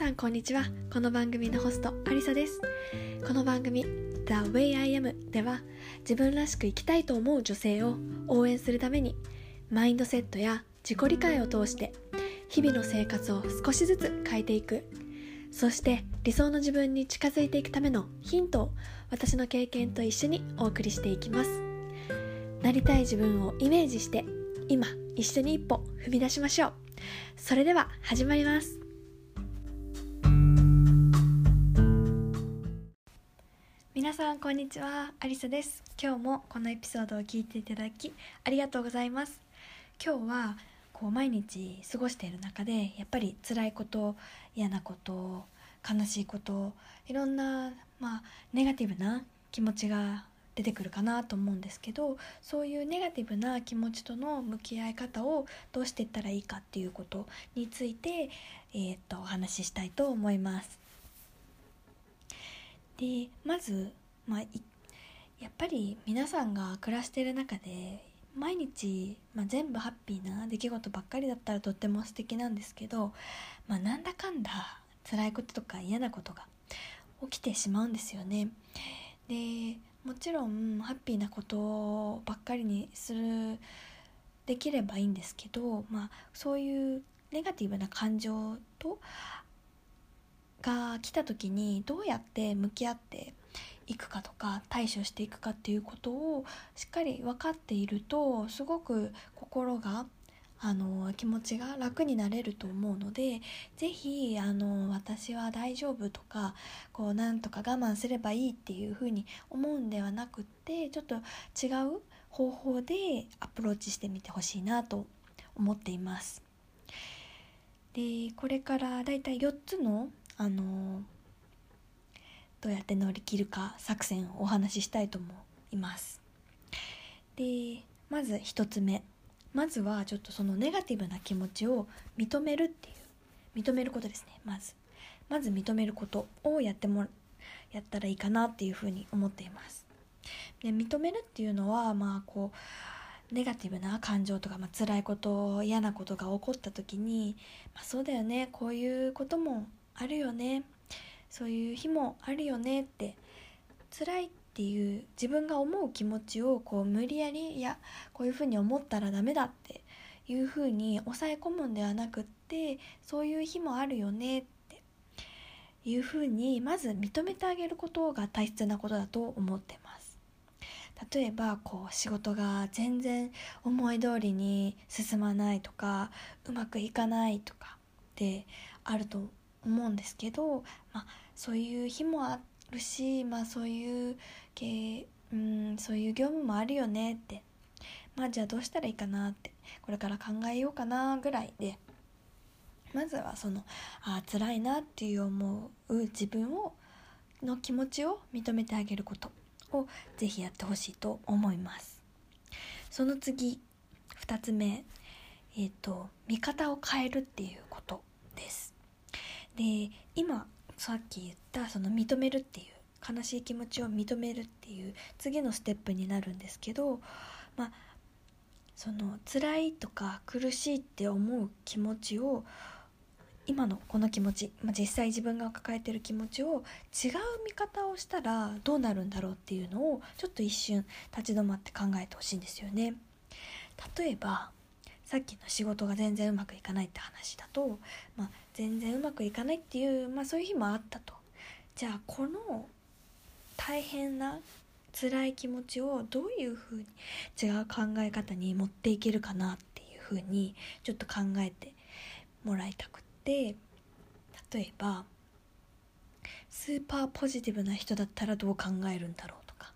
さんこんにちは。この番組のホストアリサです。この番組 The Way I Am では自分らしく生きたいと思う女性を応援するためにマインドセットや自己理解を通して日々の生活を少しずつ変えていく。そして理想の自分に近づいていくためのヒントを私の経験と一緒にお送りしていきます。なりたい自分をイメージして今一緒に一歩踏み出しましょう。それでは始まります。皆さんこんにちはアリサです今日もこのエピソードを聞いていただきありがとうございます今日はこう毎日過ごしている中でやっぱり辛いこと嫌なこと悲しいこといろんなまあネガティブな気持ちが出てくるかなと思うんですけどそういうネガティブな気持ちとの向き合い方をどうしていったらいいかっていうことについて、えー、っとお話ししたいと思います。でまず、まあ、やっぱり皆さんが暮らしてる中で毎日、まあ、全部ハッピーな出来事ばっかりだったらとっても素敵なんですけど、まあ、なんだかんだ辛いこととか嫌なことが起きてしまうんですよね。でもちろんハッピーなことばっかりにするできればいいんですけど、まあ、そういうネガティブな感情とが来た時にどうやって向き合っていくかとか対処していくかっていうことをしっかり分かっているとすごく心があの気持ちが楽になれると思うので是非私は大丈夫とかこうなんとか我慢すればいいっていうふうに思うんではなくってちょっと違う方法でアプローチしてみてほしいなと思っています。でこれからだいたい4つのあのどうやって乗り切るか作戦をお話ししたいと思います。でまず1つ目。まずはちょっとそのネガティブな気持ちを認めるっていう。認めることですねまず。まず認めることをやってもやったらいいかなっていうふうに思っています。で認めるっていうのはまあこうネガティブな感情とか、まあ辛いこと嫌なことが起こった時に、まあ、そうだよねこういうこともあるよね。そういう日もあるよねって辛いっていう自分が思う気持ちをこう無理やりいやこういうふうに思ったらダメだっていうふうに抑え込むんではなくってそういう日もあるよねっていうふうにまず認めてあげることが大切なことだと思ってます。例えばこう仕事が全然思い通りに進まないとかうまくいかないとかってあると思うんですけど、まあ、そういう日もあるし、まあ、そういう系うんそういう業務もあるよねって。まあじゃあどうしたらいいかなって。これから考えようかなぐらいで。まずはそのあ辛いなっていう思う自分をの気持ちを認めてあげることをぜひやってほしいと思います。その次2つ目。えっ、ー、と見方を変えるっていう。で今さっき言ったその認めるっていう悲しい気持ちを認めるっていう次のステップになるんですけどまあその辛いとか苦しいって思う気持ちを今のこの気持ち、まあ、実際自分が抱えてる気持ちを違う見方をしたらどうなるんだろうっていうのをちょっと一瞬立ち止まって考えてほしいんですよね。例えばさっきの仕事が全然うまくいかないって話だと、まあ、全然うまくいかないっていう、まあ、そういう日もあったと。じゃあこの大変な辛い気持ちをどういうふうに違う考え方に持っていけるかなっていうふうにちょっと考えてもらいたくって例えばスーパーポジティブな人だったらどう考えるんだろうとか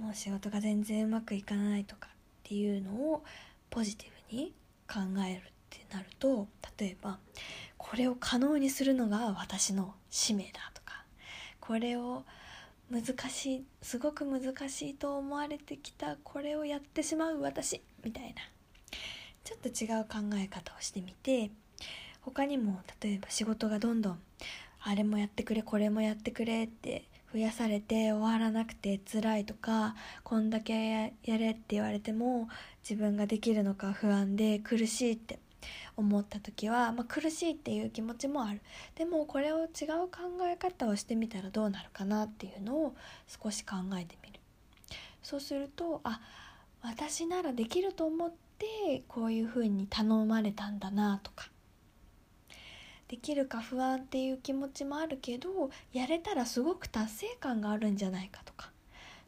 もう仕事が全然うまくいかないとかっていうのをポジティブに考えるってなると例えばこれを可能にするのが私の使命だとかこれを難しいすごく難しいと思われてきたこれをやってしまう私みたいなちょっと違う考え方をしてみて他にも例えば仕事がどんどんあれもやってくれこれもやってくれって増やされて終わらなくて辛いとかこんだけやれって言われても自分ができるのか不安で苦しいって思った時は、まあ、苦しいっていう気持ちもある。でもこれを違う考え方をしてみたらどうなるかなっていうのを少し考えてみる。そうするとあ私ならできると思ってこういうふうに頼まれたんだなとか。できるか不安っていう気持ちもあるけどやれたらすごく達成感があるんじゃないかとか。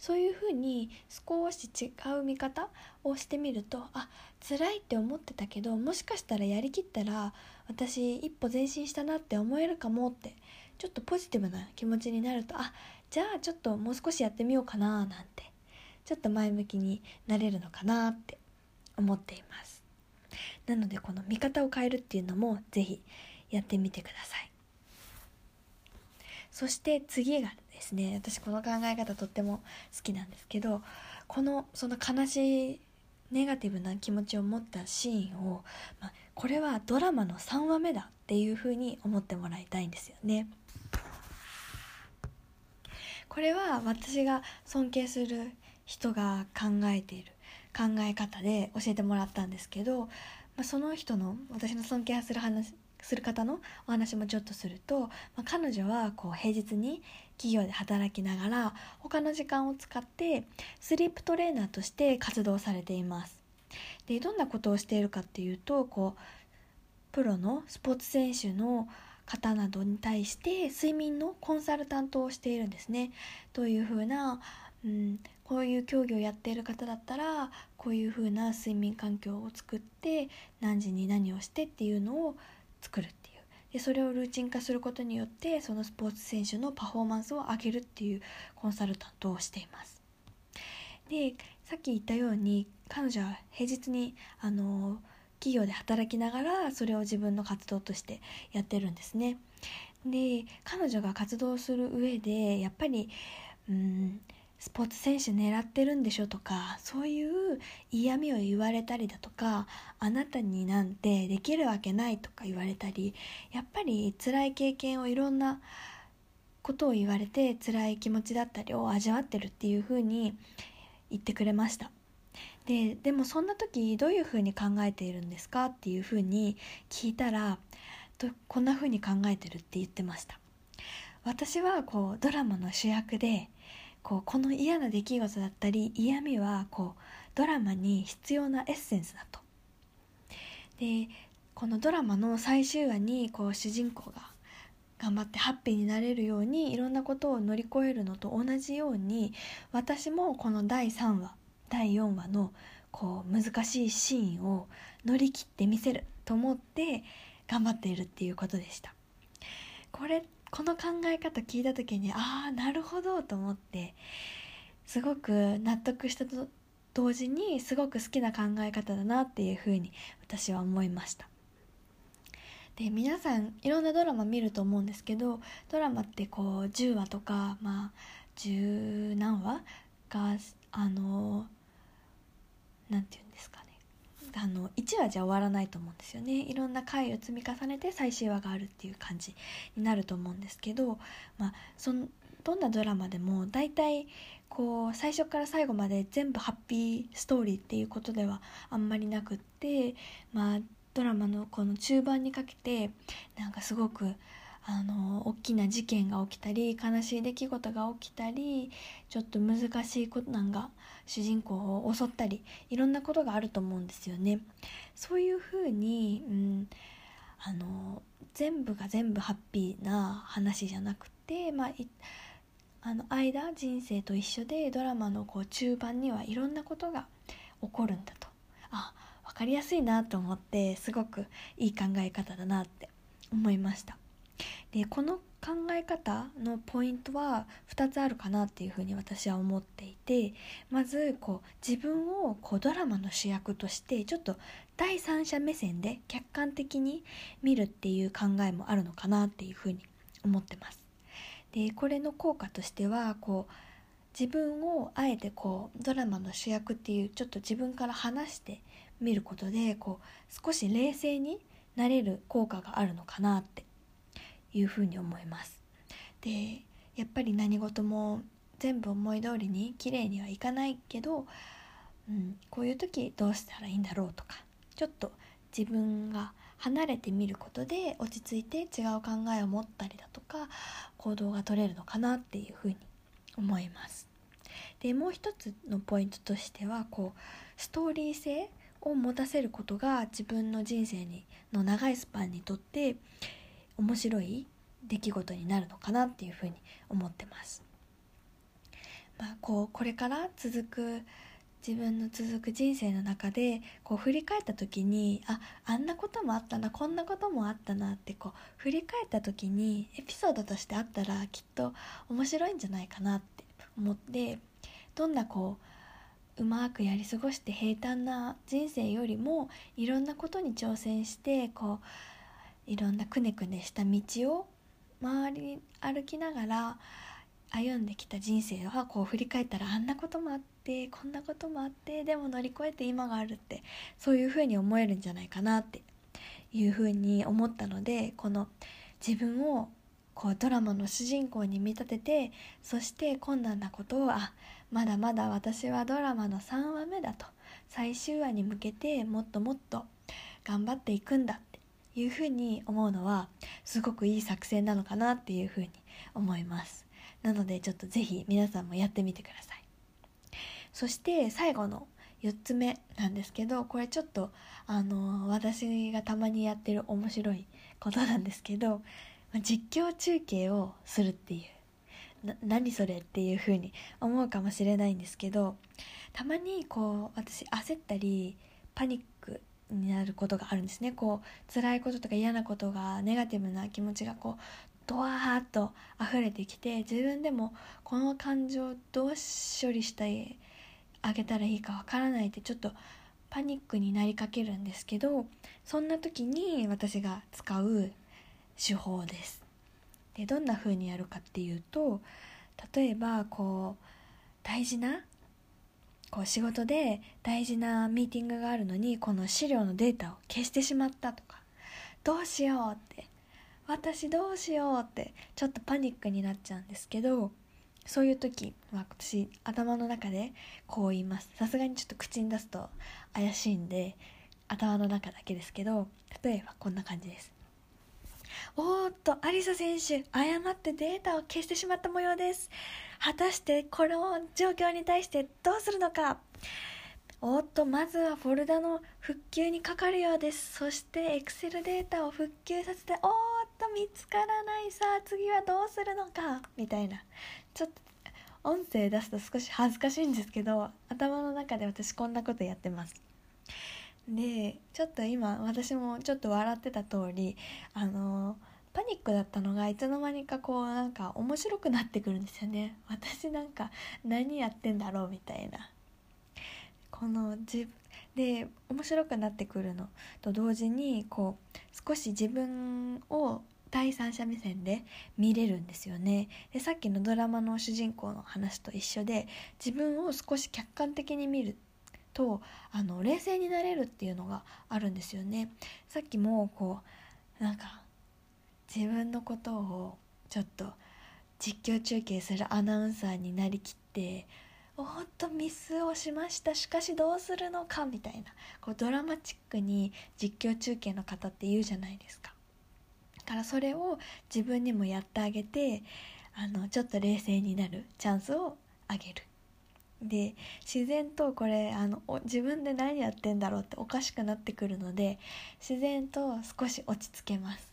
そういうふうに少し違う見方をしてみるとあ辛いって思ってたけどもしかしたらやりきったら私一歩前進したなって思えるかもってちょっとポジティブな気持ちになるとあじゃあちょっともう少しやってみようかななんてちょっと前向きになれるのかなって思っています。なのでこの見方を変えるっていうのも是非やってみてください。そして次がですね私この考え方とっても好きなんですけどこのその悲しいネガティブな気持ちを持ったシーンを、まあ、これはドラマの3話目だっていうふうに思ってもらいたいんですよね。これは私が尊敬する人が考えている考え方で教えてもらったんですけど、まあ、その人の私の尊敬する話する方のお話もちょっとすると、まあ、彼女はこう平日に企業で働きながら他の時間を使ってスリープトレーナーとして活動されています。でどんなことをしているかっていうとこうプロのスポーツ選手の方などに対して睡眠のコンサルタントをしているんですね。どういうふうな、うん、こういう競技をやっている方だったらこういうふうな睡眠環境を作って何時に何をしてっていうのを作るそれをルーチン化することによってそのスポーツ選手のパフォーマンスを上げるっていうコンサルタントをしています。でさっき言ったように彼女は平日にあの企業で働きながらそれを自分の活動としてやってるんですね。で彼女が活動する上でやっぱりうんスポーツ選手狙ってるんでしょとかそういう嫌味を言われたりだとかあなたになんてできるわけないとか言われたりやっぱり辛い経験をいろんなことを言われて辛い気持ちだったりを味わってるっていうふうに言ってくれました。ででもそんな時どういうふうに考えているんですか？っていうふうに聞いたらこんなふうに考えてるって言ってました。私はこうドラマの主役でこうこの嫌な出来事だったり嫌味はこうドラマに必要なエッセンスだと。でこのドラマの最終話にこう主人公が頑張ってハッピーになれるようにいろんなことを乗り越えるのと同じように私もこの第3話第4話のこう難しいシーンを乗り切ってみせると思って頑張っているっていうことでした。これこの考え方聞いた時にああなるほどと思ってすごく納得したと同時にすごく好きな考え方だなっていうふうに私は思いました。で皆さんいろんなドラマ見ると思うんですけどドラマってこう10話とかまあ十何話があの何て言うんですかね。あの1話じゃ終わらないと思うんですよね。いろんな回を積み重ねて最終話があるっていう感じになると思うんですけど、まあ、そのどんなドラマでも大体こう最初から最後まで全部ハッピーストーリーっていうことではあんまりなくって、まあ、ドラマのこの中盤にかけてなんかすごくあの大きな事件が起きたり悲しい出来事が起きたりちょっと難しいことなんが主人公を襲ったりいろんなことがあると思うんですよね。そういうふうに、うん、あの全部が全部ハッピーな話じゃなくて、まあ、あの間人生と一緒でドラマのこう中盤にはいろんなことが起こるんだとあ分かりやすいなと思ってすごくいい考え方だなって思いました。でこの考え方のポイントは2つあるかなっていうふうに私は思っていてまずこう自分をこうドラマの主役としてちょっと第三者目線で客観的に見るっていう考えもあるのかなっていうふうに思ってます。でこれの効果としてはこう自分をあえてこうドラマの主役っていうちょっと自分から話してみることでこう少し冷静になれる効果があるのかなっていうふうに思いますでやっぱり何事も全部思い通りに綺麗にはいかないけど、うん、こういう時どうしたらいいんだろうとかちょっと自分が離れてみることで落ち着いて違う考えを持ったりだとか行動が取れるのかなっていうふうに思います。でもう一つのポイントとしてはこうストーリー性を持たせることが自分の人生にの長いスパンにとって面白い出来事になるのかなっていうふうに思ってます。まあ、こうこれから続く自分の続く人生の中でこう振り返った時にああんなこともあったなこんなこともあったなってこう振り返った時にエピソードとしてあったらきっと面白いんじゃないかなって思ってどんなこううまくやり過ごして平坦な人生よりもいろんなことに挑戦してこういろんなくねくねした道を回り歩きながら歩んできた人生はこう振り返ったらあんなこともあってこんなこともあってでも乗り越えて今があるってそういうふうに思えるんじゃないかなっていうふうに思ったのでこの自分をこうドラマの主人公に見立ててそして困難なことをあまだまだ私はドラマの3話目だと最終話に向けてもっともっと頑張っていくんだいうふうに思うのはすごくいい作戦なのかなっていうふうに思います。なのでちょっと是非皆さんもやってみてくださいそして最後の4つ目なんですけどこれちょっとあの私がたまにやってる面白いことなんですけど実況中継をするっていうな何それっていう風に思うかもしれないんですけどたまにこう私焦ったりパニックになることがあるんですねこう辛いこととか嫌なことがネガティブな気持ちがこうドワーッと溢れてきて自分でもこの感情どう処理してあげたらいいかわからないってちょっとパニックになりかけるんですけどそんな時に私が使う手法です。でどんな風にやるかっていうと例えばこう大事なこう仕事で大事なミーティングがあるのにこの資料のデータを消してしまったとかどうしようって私どうしようってちょっとパニックになっちゃうんですけどそういう時は私頭の中でこう言います。さすがにちょっと口に出すと怪しいんで頭の中だけですけど例えばこんな感じです。おーっとアリサ選手誤ってデータを消してしまった模様です。果たしてこの状況に対してどうするのか。おっとまずはフォルダの復旧にかかるようです。そして Excel データを復旧させておーっと見つからないさ。あ次はどうするのか。みたいな。ちょっと音声出すと少し恥ずかしいんですけど頭の中で私こんなことやってます。でちょっと今私もちょっと笑ってた通りあのパニックだったのがいつの間にかこうなんか面白くなってくるんですよね。私なんか何やってんだろうみたいな。このじで面白くなってくるのと同時にこう少し自分を第三者目線で見れるんですよね。でさっきのドラマの主人公の話と一緒で自分を少し客観的に見るとあの冷静になれるっていうのがあるんですよね。さっきもこうなんか自分のことをちょっと実況中継するアナウンサーになりきっておっとミスをしました。しかしどうするのか？みたいな。こうドラマチックに実況中継の方って言うじゃないですか。だからそれを自分にもやってあげてあのちょっと冷静になるチャンスをあげる。で自然とこれあの自分で何やってんだろうっておかしくなってくるので自然と少し落ち着けます。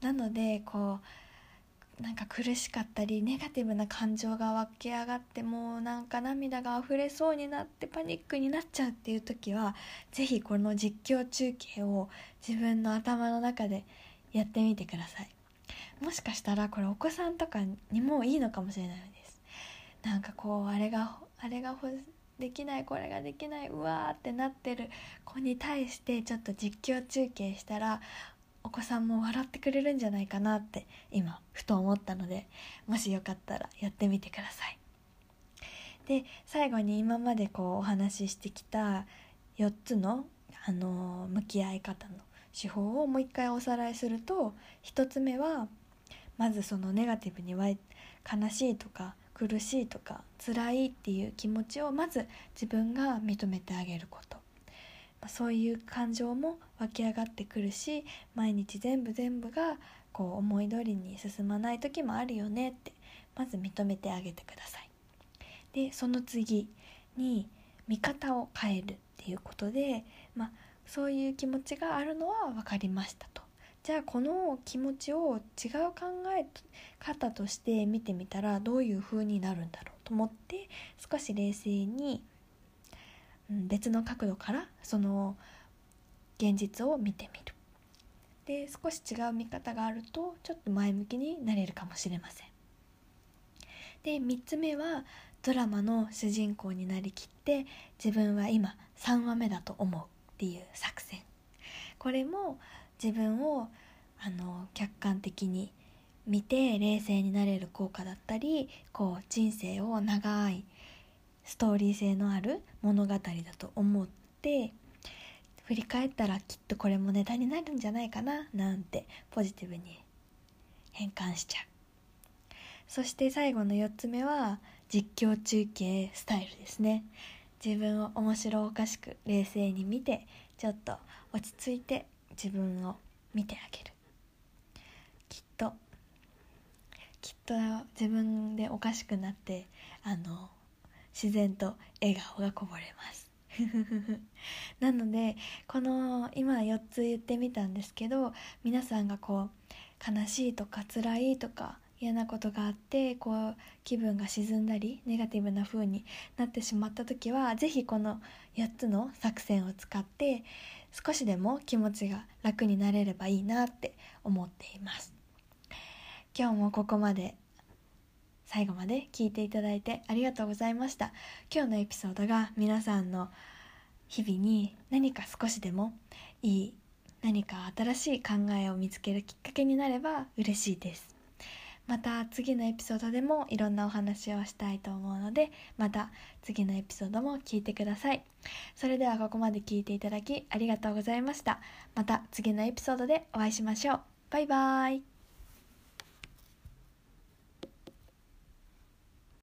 なのでこうなんか苦しかったりネガティブな感情が湧き上がってもうなんか涙が溢れそうになってパニックになっちゃうっていう時は是非この実況中継を自分の頭の中でやってみてください。もしかしたらこれお子さんとかにもいいのかもしれないです。なんかこうあれがあれができないこれができないうわーってなってる子に対してちょっと実況中継したらお子さんも笑ってくれるんじゃないかなって今ふと思ったのでもしよかったらやってみてください。で最後に今までこうお話ししてきた4つの、あの向き合い方の手法をもう一回おさらいすると1つ目はまずそのネガティブにわい悲しいとか苦しいとか辛いっていう気持ちをまず自分が認めてあげることまそういう感情も湧き上がってくるし毎日全部全部がこう思い通りに進まない時もあるよねってまず認めてあげてください。でその次に見方を変えるっていうことで、まあ、そういう気持ちがあるのは分かりましたと。じゃあこの気持ちを違う考え方として見てみたらどういう風になるんだろうと思って少し冷静に、別の角度からその現実を見てみる。で少し違う見方があるとちょっと前向きになれるかもしれません。で3つ目はドラマの主人公になりきって自分は今3話目だと思うっていう作戦これも自分をあの客観的に見て冷静になれる効果だったりこう人生を長いストーリー性のある物語だと思って振り返ったらきっとこれもネタになるんじゃないかななんてポジティブに変換しちゃう。そして最後の4つ目は実況中継スタイルですね。自分を面白おかしく冷静に見てちょっと落ち着いて自分を見てあげる。きっときっと自分でおかしくなってあの自然と笑顔がこぼれます。なのでこの今4つ言ってみたんですけど皆さんがこう悲しいとか辛いとか嫌なことがあってこう気分が沈んだりネガティブな風になってしまった時は是非この8つの作戦を使って少しでも気持ちが楽になれればいいなって思っています。今日もここまで。最後まで聞いていただいてありがとうございました。今日のエピソードが皆さんの日々に何か少しでもいい何か新しい考えを見つけるきっかけになれば嬉しいです。また次のエピソードでもいろんなお話をしたいと思うのでまた次のエピソードも聞いてください。それではここまで聞いていただきありがとうございました。また次のエピソードでお会いしましょう。バイバーイ。